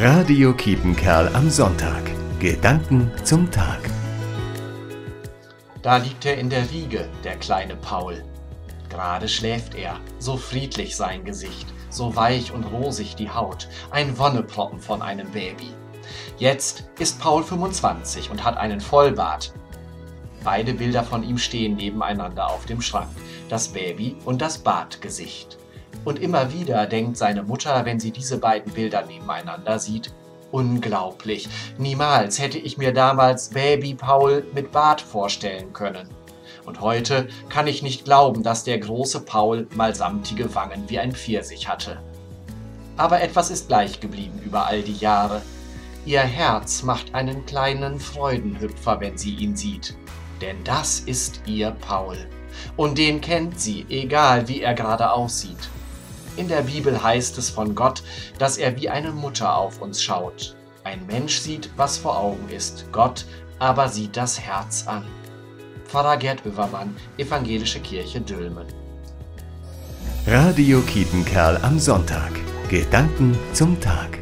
Radio Kiepenkerl am Sonntag. Gedanken zum Tag. Da liegt er in der Wiege, der kleine Paul. Gerade schläft er, so friedlich sein Gesicht, so weich und rosig die Haut, ein Wonneproppen von einem Baby. Jetzt ist Paul 25 und hat einen Vollbart. Beide Bilder von ihm stehen nebeneinander auf dem Schrank, das Baby und das Bartgesicht. Und immer wieder denkt seine Mutter, wenn sie diese beiden Bilder nebeneinander sieht, unglaublich, niemals hätte ich mir damals Baby Paul mit Bart vorstellen können. Und heute kann ich nicht glauben, dass der große Paul mal samtige Wangen wie ein Pfirsich hatte. Aber etwas ist gleich geblieben über all die Jahre. Ihr Herz macht einen kleinen Freudenhüpfer, wenn sie ihn sieht. Denn das ist ihr Paul. Und den kennt sie, egal wie er gerade aussieht. In der Bibel heißt es von Gott, dass er wie eine Mutter auf uns schaut. Ein Mensch sieht, was vor Augen ist, Gott aber sieht das Herz an. Pfarrer Gerd Övermann, Evangelische Kirche Dülmen. Radio Kiepenkerl am Sonntag. Gedanken zum Tag.